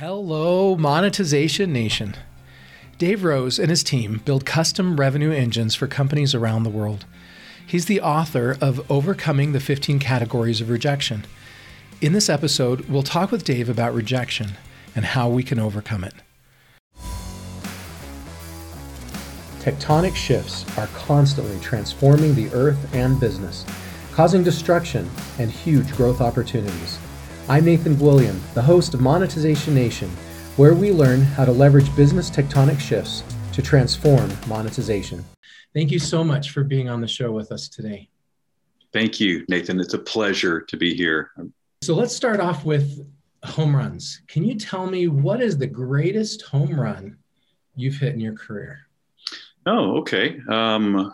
Hello, Monetization Nation. Dave Rose and his team build custom revenue engines for companies around the world. He's the author of Overcoming the 15 Categories of Rejection. In this episode, we'll talk with Dave about rejection and how we can overcome it. Tectonic shifts are constantly transforming the earth and business, causing destruction and huge growth opportunities. I'm Nathan William, the host of Monetization Nation, where we learn how to leverage business tectonic shifts to transform monetization. Thank you so much for being on the show with us today. Thank you, Nathan. It's a pleasure to be here. So let's start off with home runs. Can you tell me what is the greatest home run you've hit in your career? Oh, okay. Um,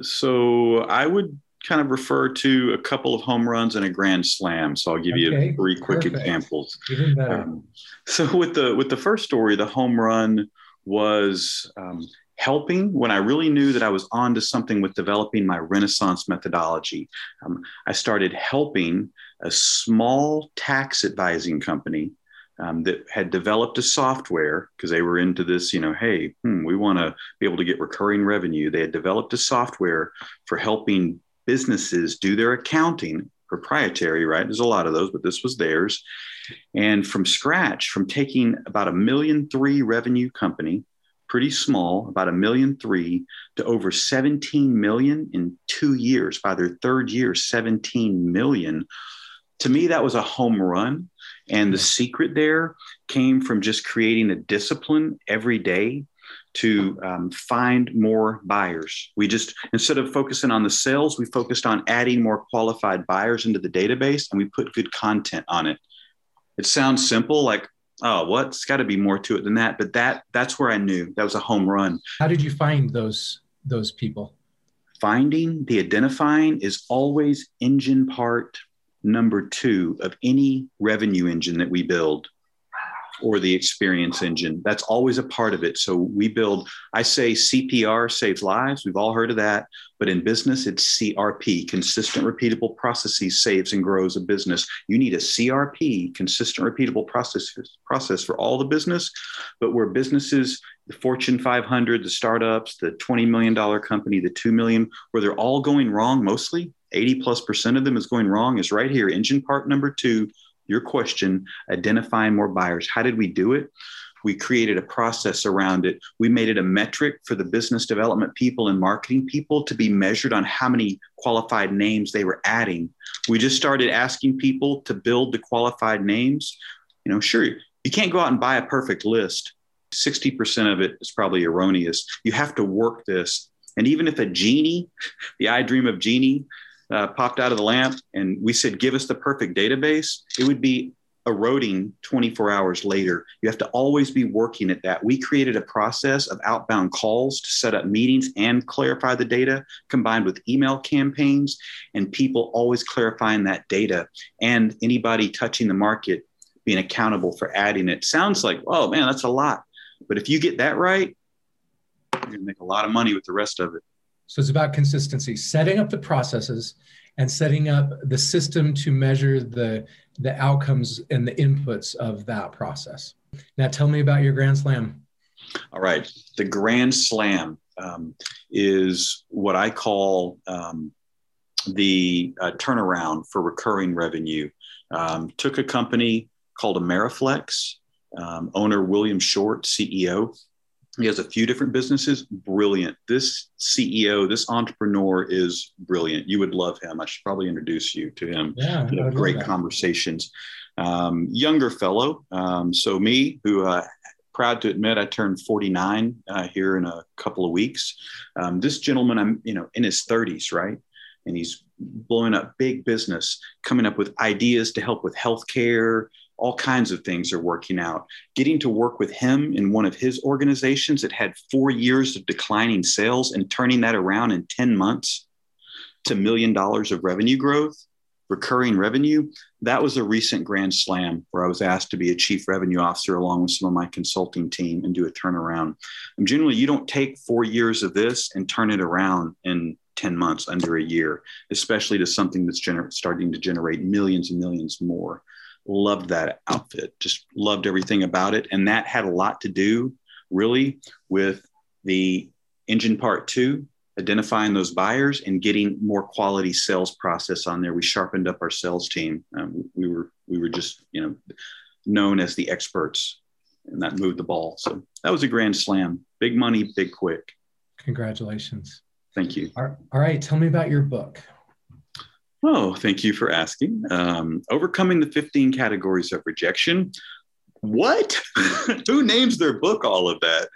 so I would kind of refer to a couple of home runs and a grand slam. So I'll give okay, you three quick perfect. examples. Even better. Um, so with the with the first story, the home run was um, helping when I really knew that I was on to something with developing my Renaissance methodology. Um, I started helping a small tax advising company um, that had developed a software because they were into this, you know, hey, hmm, we want to be able to get recurring revenue. They had developed a software for helping businesses do their accounting proprietary, right? There's a lot of those, but this was theirs. And from scratch, from taking about a million three revenue company, pretty small, about a million three, to over 17 million in two years. By their third year, 17 million. To me, that was a home run. And the secret there came from just creating a discipline every day to um, find more buyers. We just, instead of focusing on the sales, we focused on adding more qualified buyers into the database and we put good content on it. It sounds simple, like, oh, what? It's got to be more to it than that. But that that's where I knew that was a home run. How did you find those those people? Finding the identifying is always engine part number two of any revenue engine that we build or the experience engine. That's always a part of it. So we build, I say CPR saves lives. We've all heard of that. But in business, it's CRP, consistent repeatable processes saves and grows a business. You need a CRP, consistent repeatable process, process for all the business. But where businesses, the Fortune 500, the startups, the $20 million company, the 2 million, where they're all going wrong mostly, 80 plus percent of them is going wrong, is right here. Engine part number two your question, identifying more buyers. How did we do it? We created a process around it. We made it a metric for the business development people and marketing people to be measured on how many qualified names they were adding. We just started asking people to build the qualified names. You know, sure, you can't go out and buy a perfect list. 60% of it is probably erroneous. You have to work this. And even if a genie, the I dream of genie, uh, popped out of the lamp and we said, give us the perfect database, it would be eroding 24 hours later. You have to always be working at that. We created a process of outbound calls to set up meetings and clarify the data combined with email campaigns and people always clarifying that data and anybody touching the market being accountable for adding it. Sounds like, oh man, that's a lot. But if you get that right, you're going to make a lot of money with the rest of it. So it's about consistency, setting up the processes and setting up the system to measure the, the outcomes and the inputs of that process. Now, tell me about your Grand Slam. All right. The Grand Slam um, is what I call um, the uh, turnaround for recurring revenue. Um, took a company called Ameriflex, um, owner William Short, CEO, he has a few different businesses. Brilliant. This CEO, this entrepreneur is brilliant. You would love him. I should probably introduce you to him. Yeah, you great conversations. Um, younger fellow. Um, so me, who uh, proud to admit I turned 49 uh, here in a couple of weeks. Um, this gentleman, I'm you know in his 30s, right? And he's blowing up big business, coming up with ideas to help with healthcare, all kinds of things are working out. Getting to work with him in one of his organizations that had four years of declining sales and turning that around in 10 months to million dollars of revenue growth, recurring revenue, that was a recent grand slam where I was asked to be a chief revenue officer along with some of my consulting team and do a turnaround. And generally, you don't take four years of this and turn it around in 10 months, under a year, especially to something that's gener- starting to generate millions and millions more loved that outfit, just loved everything about it. And that had a lot to do really with the engine part two, identifying those buyers and getting more quality sales process on there. We sharpened up our sales team. Um, we were, we were just, you know, known as the experts and that moved the ball. So that was a grand slam. Big money, big quick. Congratulations. Thank you. All right. Tell me about your book. Oh, thank you for asking. Um, overcoming the 15 categories of rejection. What? Who names their book all of that?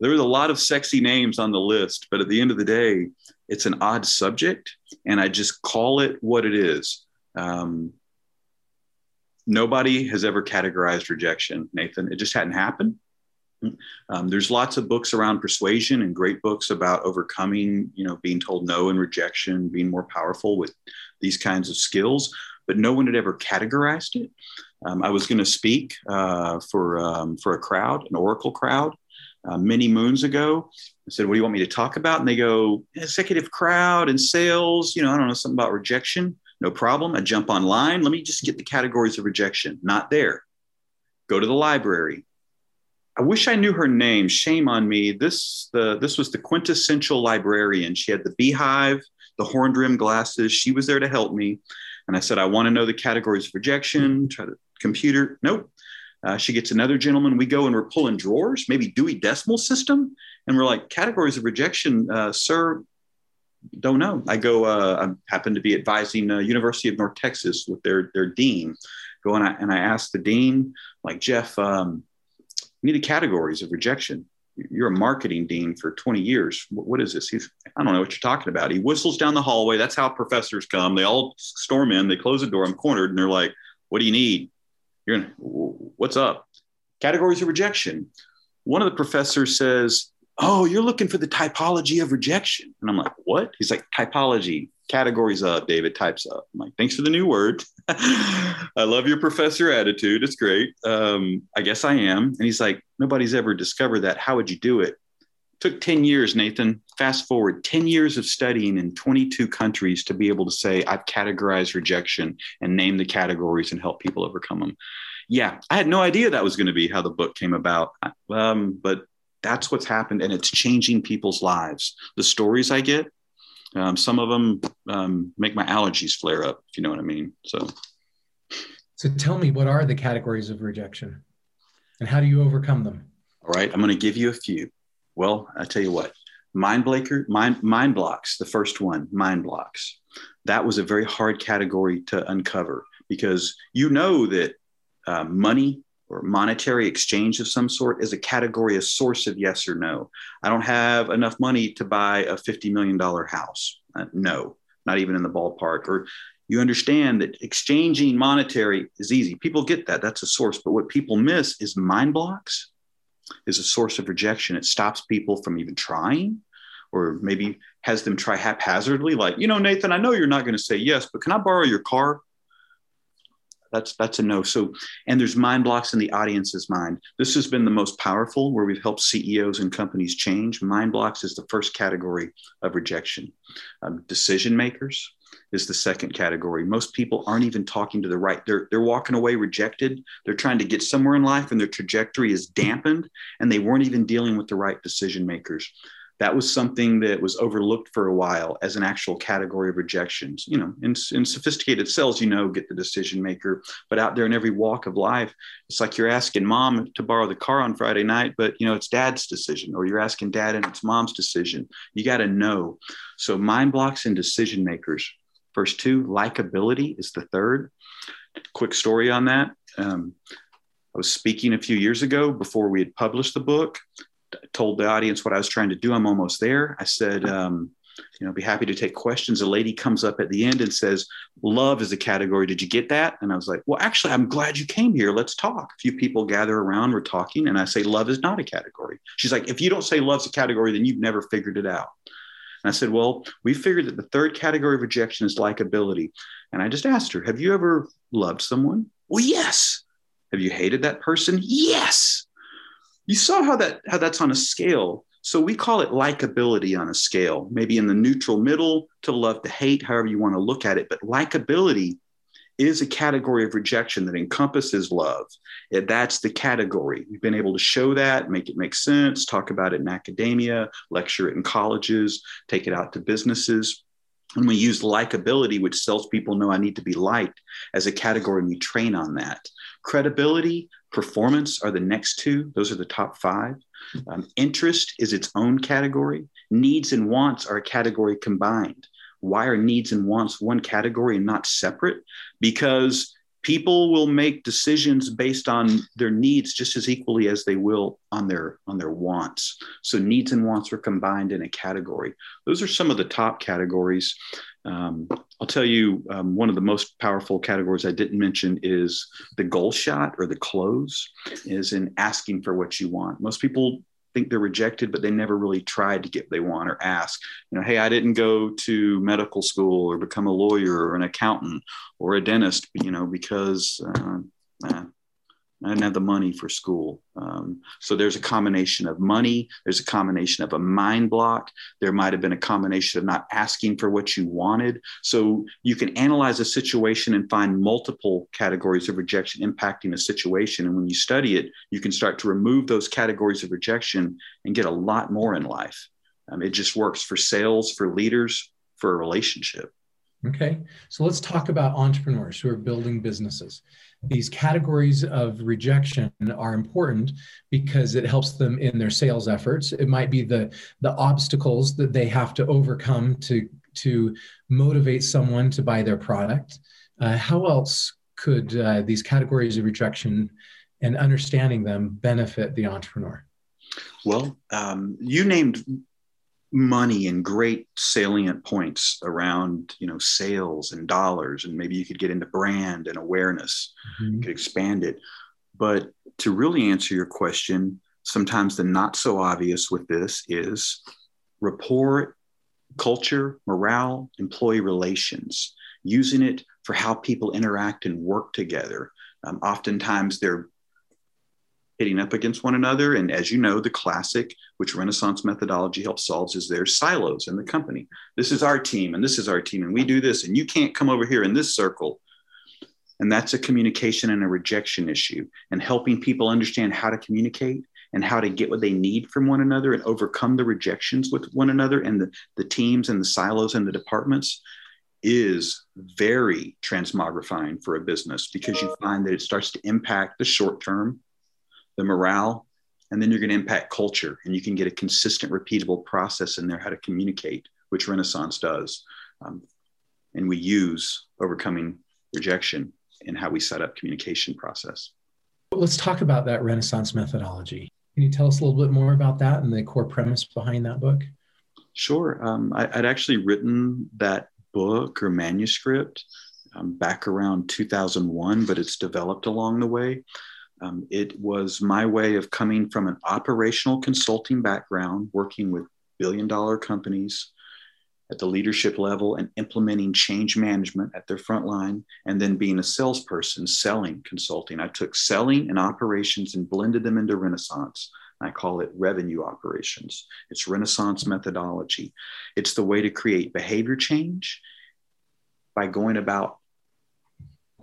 There was a lot of sexy names on the list, but at the end of the day, it's an odd subject, and I just call it what it is. Um, nobody has ever categorized rejection, Nathan. It just hadn't happened. Um, there's lots of books around persuasion and great books about overcoming, you know, being told no and rejection, being more powerful with these kinds of skills, but no one had ever categorized it. Um, I was going to speak uh, for um, for a crowd, an Oracle crowd, uh, many moons ago. I said, "What do you want me to talk about?" And they go, "Executive crowd and sales." You know, I don't know something about rejection. No problem. I jump online. Let me just get the categories of rejection. Not there. Go to the library I wish I knew her name. Shame on me. This the this was the quintessential librarian. She had the beehive, the horn rim glasses. She was there to help me. And I said, I want to know the categories of rejection. Try to computer. Nope. Uh, she gets another gentleman. We go and we're pulling drawers, maybe Dewey Decimal System, and we're like categories of rejection, uh, sir. Don't know. I go. Uh, I happen to be advising uh, University of North Texas with their their dean. Go and I and I asked the dean, like Jeff. Um, we need categories of rejection. You're a marketing dean for 20 years. What is this? He's, I don't know what you're talking about. He whistles down the hallway. That's how professors come. They all storm in. They close the door. I'm cornered, and they're like, "What do you need? You're what's up?" Categories of rejection. One of the professors says, "Oh, you're looking for the typology of rejection," and I'm like, "What?" He's like, "Typology categories up, David types up. I'm like, thanks for the new word. I love your professor attitude. It's great. Um, I guess I am. And he's like, nobody's ever discovered that. How would you do it? Took 10 years, Nathan. Fast forward 10 years of studying in 22 countries to be able to say, I've categorized rejection and name the categories and help people overcome them. Yeah, I had no idea that was going to be how the book came about. Um, but that's what's happened and it's changing people's lives. The stories I get, um, some of them um, make my allergies flare up, if you know what I mean. So, so tell me, what are the categories of rejection, and how do you overcome them? All right, I'm going to give you a few. Well, I tell you what, mind blaker, mind mind blocks. The first one, mind blocks. That was a very hard category to uncover because you know that uh, money or monetary exchange of some sort is a category, a source of yes or no. I don't have enough money to buy a $50 million house. Uh, no, not even in the ballpark. Or you understand that exchanging monetary is easy. People get that. That's a source. But what people miss is mind blocks is a source of rejection. It stops people from even trying or maybe has them try haphazardly like you know nathan i know you're not going to say yes but can i borrow your car that's that's a no. So and there's mind blocks in the audience's mind. This has been the most powerful where we've helped ceos and companies change. Mind blocks is the first category of rejection. Um, decision makers is the second category. Most people aren't even talking to the right they're, they're walking away rejected. They're trying to get somewhere in life and their trajectory is dampened and they weren't even dealing with the right decision makers that was something that was overlooked for a while as an actual category of rejections. You know, in, in sophisticated sales, you know, get the decision maker, but out there in every walk of life, it's like you're asking mom to borrow the car on Friday night, but you know, it's dad's decision, or you're asking dad and it's mom's decision. You got to know. So mind blocks and decision makers. First two, likability is the third. Quick story on that. Um, I was speaking a few years ago before we had published the book told the audience what I was trying to do. I'm almost there. I said, um, you know, be happy to take questions. A lady comes up at the end and says, Love is a category. Did you get that? And I was like, Well, actually, I'm glad you came here. Let's talk. A few people gather around, we're talking, and I say, Love is not a category. She's like, If you don't say love's a category, then you've never figured it out. And I said, Well, we figured that the third category of rejection is likability. And I just asked her, Have you ever loved someone? Well, yes. Have you hated that person? Yes you saw how that how that's on a scale so we call it likability on a scale maybe in the neutral middle to love to hate however you want to look at it but likability is a category of rejection that encompasses love. That's the category. We've been able to show that, make it make sense, talk about it in academia, lecture it in colleges, take it out to businesses. And we use likability, which salespeople know I need to be liked, as a category, and we train on that. Credibility, performance are the next two. Those are the top five. Um, interest is its own category. Needs and wants are a category combined. Why are needs and wants one category and not separate? Because people will make decisions based on their needs just as equally as they will on their on their wants so needs and wants are combined in a category those are some of the top categories um, i'll tell you um, one of the most powerful categories i didn't mention is the goal shot or the close is in asking for what you want most people think they're rejected, but they never really tried to get what they want or ask. You know, hey, I didn't go to medical school or become a lawyer or an accountant or a dentist, you know, because uh, uh, I didn't have the money for school. Um, so there's a combination of money, there's a combination of a mind block. There might have been a combination of not asking for what you wanted. So you can analyze a situation and find multiple categories of rejection impacting a situation. And when you study it, you can start to remove those categories of rejection and get a lot more in life. Um, it just works for sales, for leaders, for a relationship. Okay. So let's talk about entrepreneurs who are building businesses these categories of rejection are important because it helps them in their sales efforts. It might be the the obstacles that they have to overcome to to motivate someone to buy their product. Uh, how else could uh, these categories of rejection and understanding them benefit the entrepreneur? Well um, you named money and great salient points around you know sales and dollars and maybe you could get into brand and awareness. Mm-hmm. you could expand it. But to really answer your question sometimes the not so obvious with this is rapport culture morale employee relations using it for how people interact and work together. Um, oftentimes they're hitting up against one another. And as you know, the classic, which Renaissance methodology helps solve, is there's silos in the company. This is our team, and this is our team, and we do this, and you can't come over here in this circle. And that's a communication and a rejection issue, and helping people understand how to communicate and how to get what they need from one another and overcome the rejections with one another and the, the teams and the silos and the departments is very transmogrifying for a business because you find that it starts to impact the short term the morale, and then you're going to impact culture and you can get a consistent, repeatable process in there how to communicate, which Renaissance does. Um, and we use overcoming rejection in how we set up communication process. Let's talk about that Renaissance methodology. Can you tell us a little bit more about that and the core premise behind that book? Sure. Um, I, would actually written that book or manuscript um, back around 2001, but it's developed along the way. Um, it was my way of coming from an operational consulting background, working with billion dollar companies at the leadership level and implementing change management at their front line, and then being a salesperson selling consulting. I took selling and operations and blended them into Renaissance. I call it revenue operations. It's Renaissance methodology. It's the way to create behavior change by going about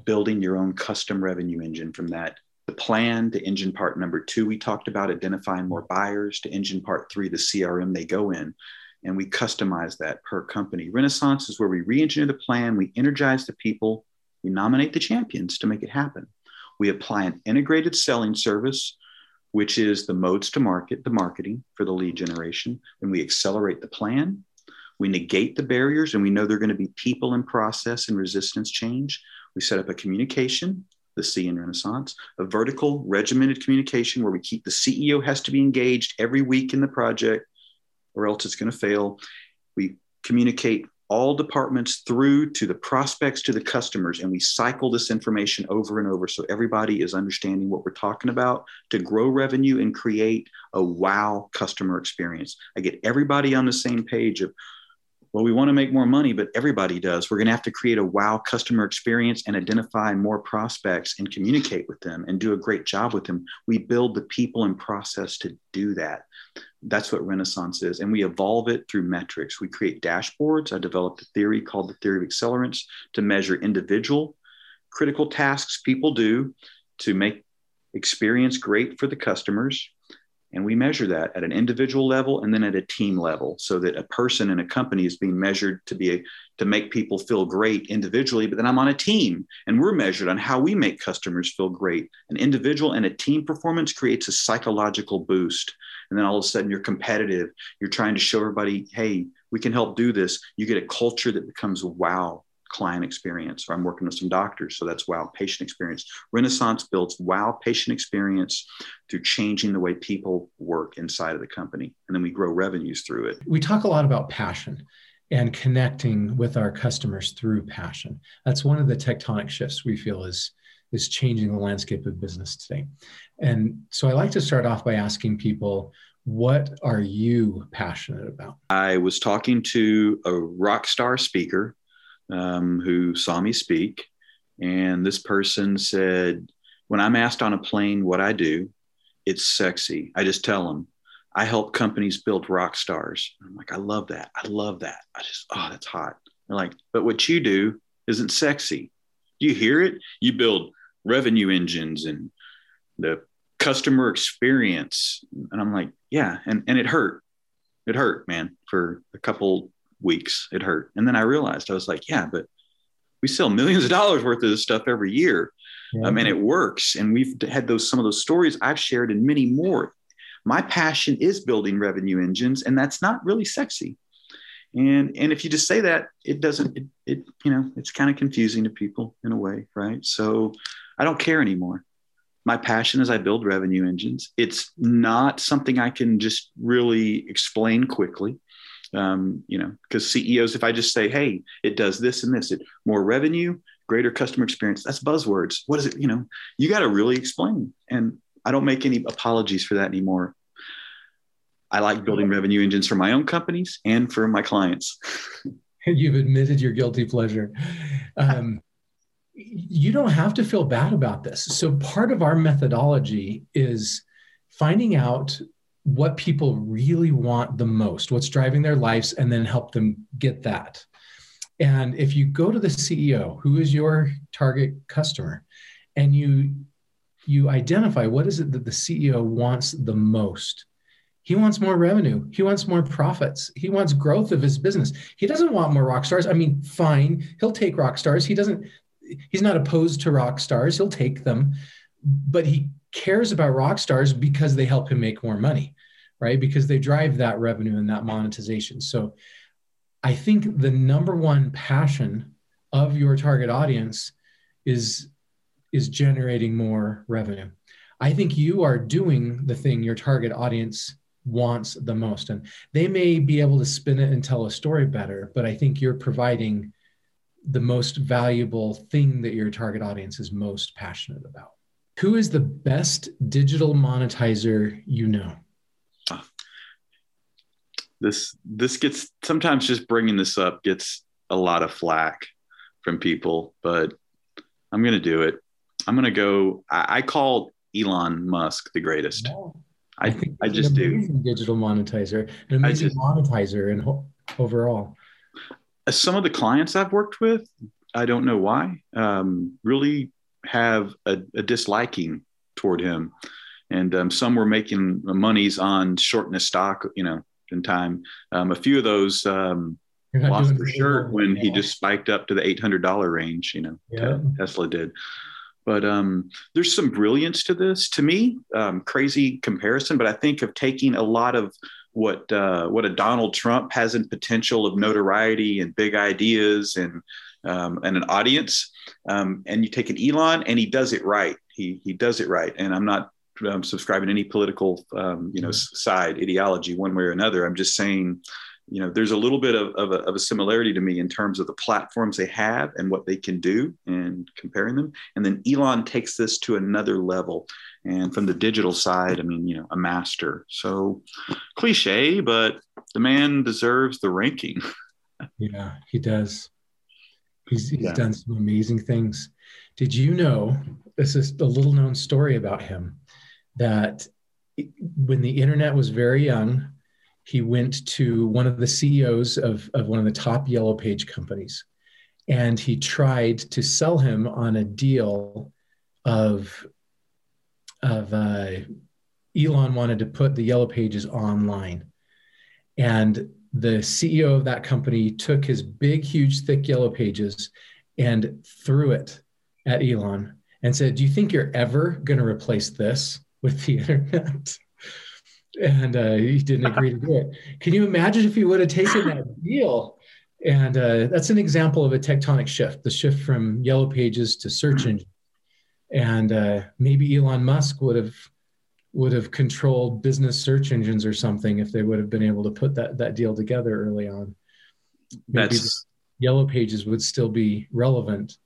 building your own custom revenue engine from that the plan to engine part number two, we talked about identifying more buyers to engine part three, the CRM they go in. And we customize that per company. Renaissance is where we re engineer the plan, we energize the people, we nominate the champions to make it happen. We apply an integrated selling service, which is the modes to market, the marketing for the lead generation. And we accelerate the plan. We negate the barriers, and we know they're going to be people and process and resistance change. We set up a communication the C in Renaissance, a vertical regimented communication where we keep the CEO has to be engaged every week in the project or else it's going to fail. We communicate all departments through to the prospects to the customers and we cycle this information over and over so everybody is understanding what we're talking about to grow revenue and create a wow customer experience i get everybody on the same page of well, we want to make more money, but everybody does. We're going to have to create a wow customer experience and identify more prospects and communicate with them and do a great job with them. We build the people and process to do that. That's what Renaissance is. And we evolve it through metrics. We create dashboards. I developed a theory called the theory of accelerants to measure individual critical tasks people do to make experience great for the customers. And we measure that at an individual level and then at a team level so that a person in a company is being measured to be a, to make people feel great individually, but then I'm on a team and we're measured on how we make customers feel great. An individual and a team performance creates a psychological boost. And then all of a sudden you're competitive. You're trying to show everybody, hey, we can help do this. You get a culture that becomes wow client experience, or I'm working with some doctors. So that's wow patient experience. Renaissance builds wow patient experience through changing the way people work inside of the company. And then we grow revenues through it. We talk a lot about passion and connecting with our customers through passion. That's one of the tectonic shifts we feel is is changing the landscape of business today. And so I like to start off by asking people what are you passionate about? I was talking to a rock star speaker um, who saw me speak. And this person said, When I'm asked on a plane what I do, it's sexy. I just tell them, I help companies build rock stars. I'm like, I love that. I love that. I just, oh, that's hot. They're like, but what you do isn't sexy. You hear it? You build revenue engines and the customer experience. And I'm like, yeah. And, and it hurt. It hurt, man, for a couple weeks. It hurt. And then I realized I was like, yeah, but we sell millions of dollars worth of this stuff every year. Yeah. Um, and it works. And we've had those some of those stories I've shared and many more. My passion is building revenue engines, and that's not really sexy. And and if you just say that, it doesn't. It, it you know it's kind of confusing to people in a way, right? So I don't care anymore. My passion is I build revenue engines. It's not something I can just really explain quickly um, you know, because CEOs, if I just say, hey, it does this and this, it more revenue, greater customer experience, that's buzzwords. What is it? You know, you got to really explain. And I don't make any apologies for that anymore. I like building revenue engines for my own companies and for my clients. You've admitted your guilty pleasure. Um, you don't have to feel bad about this. So, part of our methodology is finding out what people really want the most, what's driving their lives, and then help them get that. And if you go to the CEO, who is your target customer, and you you identify what is it that the CEO wants the most. He wants more revenue. He wants more profits. He wants growth of his business. He doesn't want more rock stars. I mean, fine, he'll take rock stars. He doesn't he's not opposed to rock stars. He'll take them. But he cares about rock stars because they help him make more money right? Because they drive that revenue and that monetization. So I think the number one passion of your target audience is is generating more revenue. I think you are doing the thing your target audience wants the most and they may be able to spin it and tell a story better, but I think you're providing the most valuable thing that your target audience is most passionate about. Who is the best digital monetizer you know? this this gets sometimes just bringing this up gets a lot of flack from people, but I'm gonna do it. I'm gonna go. I, I call Elon Musk the greatest. I, I, I just do. Digital monetizer, an amazing just, monetizer, and ho- overall. Some of the clients I've worked with, I don't know why, um, really have a, a, disliking toward him, and um, some were making monies on shorting his stock, you know, in time. Um, a few of those um, lost their shirt when he just spiked up to the eight hundred dollar range. You know, yeah. Tesla did. But um, there's some brilliance to this. To me, um, crazy comparison, but I think of taking a lot of what uh, what a Donald Trump has in potential of notoriety and big ideas and um, and an audience, um, and you take an Elon and he does it right. He he does it right, and I'm not um, subscribing to any political, um, you know, side ideology one way or another. I'm just saying, you know, there's a little bit of, of a, of, a, similarity to me in terms of the platforms they have and what they can do and comparing them. And then Elon takes this to another level. And from the digital side, I mean, you know, a master. So cliche, but the man deserves the ranking. yeah, he does. He's, he's yeah. done some amazing things. Did you know this is a little known story about him? that when the internet was very young, he went to one of the CEOs of, of one of the top yellow page companies. and he tried to sell him on a deal of of uh, Elon wanted to put the yellow pages online. And the CEO of that company took his big, huge, thick yellow pages and threw it at Elon and said, Do you think you're ever going to replace this with the internet? and uh, he didn't agree to do it. Can you imagine if he would have taken that deal? And uh, that's an example of a tectonic shift the shift from yellow pages to search engine. And uh, maybe Elon Musk would have would have controlled business search engines or something if they would have been able to put that that deal together early on. Maybe yellow pages would still be relevant.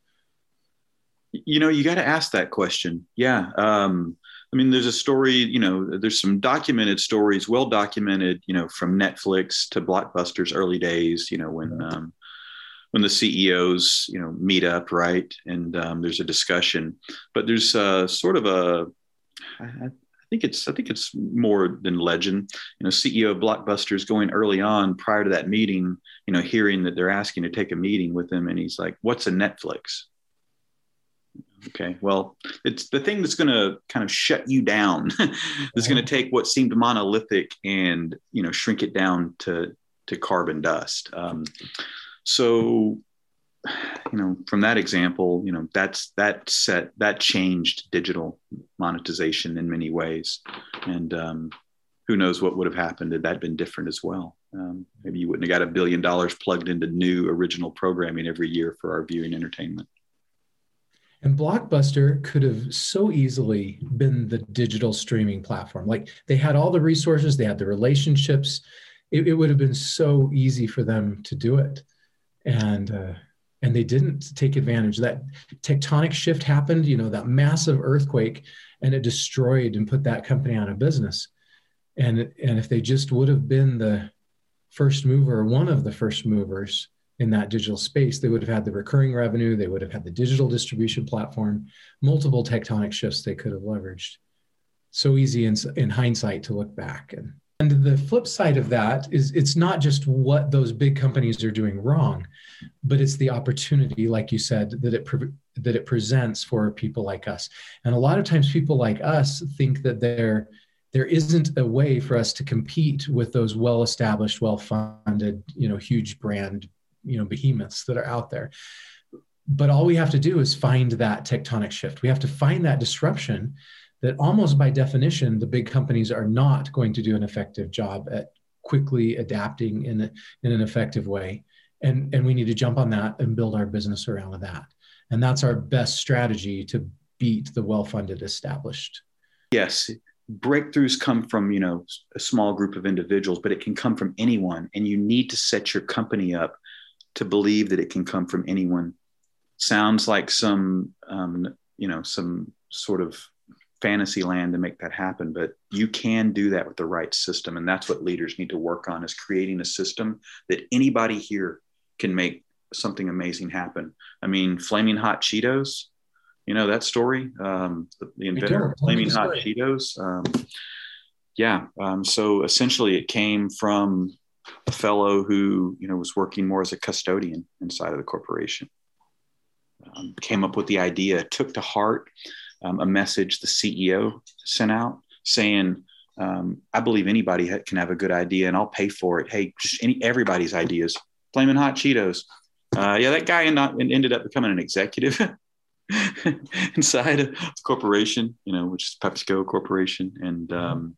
You know, you got to ask that question. Yeah. Um, I mean, there's a story, you know, there's some documented stories, well documented, you know, from Netflix to Blockbuster's early days, you know, when, um, when the CEOs, you know, meet up, right? And um, there's a discussion, but there's uh, sort of a, I, think it's I think it's more than legend. You know, CEO of Blockbusters going early on prior to that meeting, you know, hearing that they're asking to take a meeting with him, and he's like, "What's a Netflix?" Okay, well, it's the thing that's going to kind of shut you down. that's going to take what seemed monolithic and you know shrink it down to to carbon dust. Um, so you know from that example you know that's that set that changed digital monetization in many ways. And um, who knows what would have happened had that been different as well. Um, maybe you wouldn't have got a billion dollars plugged into new original programming every year for our viewing entertainment. And blockbuster could have so easily been the digital streaming platform. Like they had all the resources they had the relationships. It, it would have been so easy for them to do it. And uh, and they didn't take advantage. That tectonic shift happened you know that massive earthquake and it destroyed and put that company out of business. And and if they just would have been the first mover one of the first movers in that digital space they would have had the recurring revenue they would have had the digital distribution platform multiple tectonic shifts they could have leveraged. So easy in, in hindsight to look back and and the flip side of that is it's not just what those big companies are doing wrong, but it's the opportunity, like you said, that it pre- that it presents for people like us. And a lot of times, people like us think that there there isn't a way for us to compete with those well-established, well-funded, you know, huge brand, you know, behemoths that are out there. But all we have to do is find that tectonic shift. We have to find that disruption that almost by definition, the big companies are not going to do an effective job at quickly adapting in, a, in an effective way. And, and we need to jump on that and build our business around that. And that's our best strategy to beat the well-funded established. Yes, breakthroughs come from you know a small group of individuals but it can come from anyone and you need to set your company up to believe that it can come from anyone sounds like some um, you know some sort of fantasy land to make that happen but you can do that with the right system and that's what leaders need to work on is creating a system that anybody here can make something amazing happen. I mean flaming hot cheetos you know that story? Um, the, the inventor of flaming hot cheetos um, yeah um, so essentially it came from a fellow who you know was working more as a custodian inside of the corporation. Um, came up with the idea took to heart um, a message the CEO sent out saying, um, "I believe anybody ha- can have a good idea, and I'll pay for it. Hey, just any everybody's ideas. Flaming hot Cheetos. Uh, yeah, that guy ended up becoming an executive." inside a corporation, you know, which is PepsiCo Corporation, and um,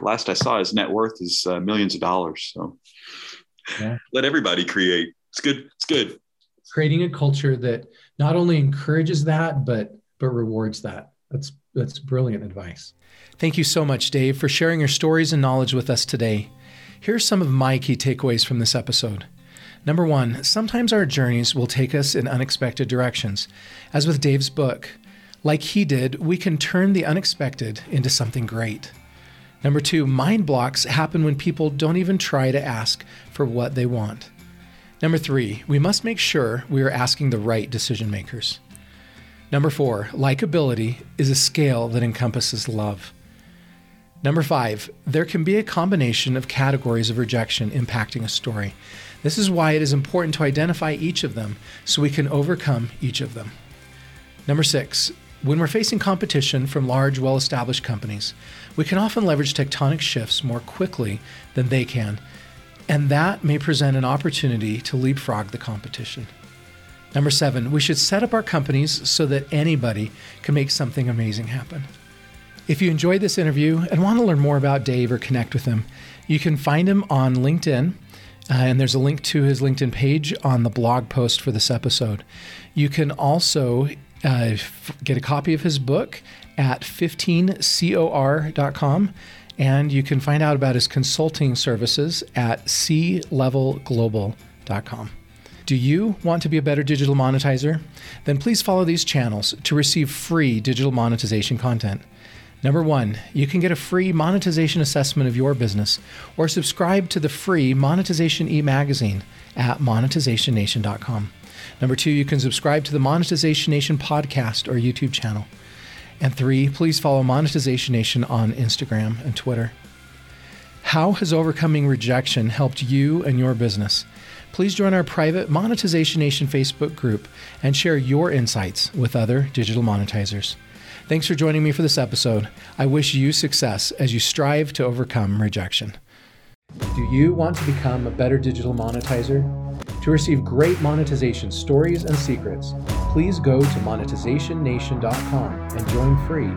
last I saw, his net worth is uh, millions of dollars. So yeah. let everybody create. It's good. It's good. Creating a culture that not only encourages that, but but rewards that. That's that's brilliant advice. Thank you so much, Dave, for sharing your stories and knowledge with us today. Here are some of my key takeaways from this episode. Number one, sometimes our journeys will take us in unexpected directions. As with Dave's book, like he did, we can turn the unexpected into something great. Number two, mind blocks happen when people don't even try to ask for what they want. Number three, we must make sure we are asking the right decision makers. Number four, likability is a scale that encompasses love. Number five, there can be a combination of categories of rejection impacting a story. This is why it is important to identify each of them so we can overcome each of them. Number six, when we're facing competition from large, well established companies, we can often leverage tectonic shifts more quickly than they can, and that may present an opportunity to leapfrog the competition. Number seven, we should set up our companies so that anybody can make something amazing happen. If you enjoyed this interview and want to learn more about Dave or connect with him, you can find him on LinkedIn. Uh, and there's a link to his LinkedIn page on the blog post for this episode. You can also uh, f- get a copy of his book at 15cor.com. And you can find out about his consulting services at clevelglobal.com. Do you want to be a better digital monetizer? Then please follow these channels to receive free digital monetization content. Number one, you can get a free monetization assessment of your business or subscribe to the free Monetization e magazine at monetizationnation.com. Number two, you can subscribe to the Monetization Nation podcast or YouTube channel. And three, please follow Monetization Nation on Instagram and Twitter. How has overcoming rejection helped you and your business? Please join our private Monetization Nation Facebook group and share your insights with other digital monetizers. Thanks for joining me for this episode. I wish you success as you strive to overcome rejection. Do you want to become a better digital monetizer? To receive great monetization stories and secrets, please go to monetizationnation.com and join free.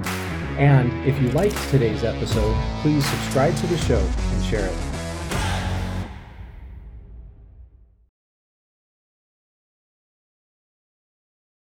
And if you liked today's episode, please subscribe to the show and share it.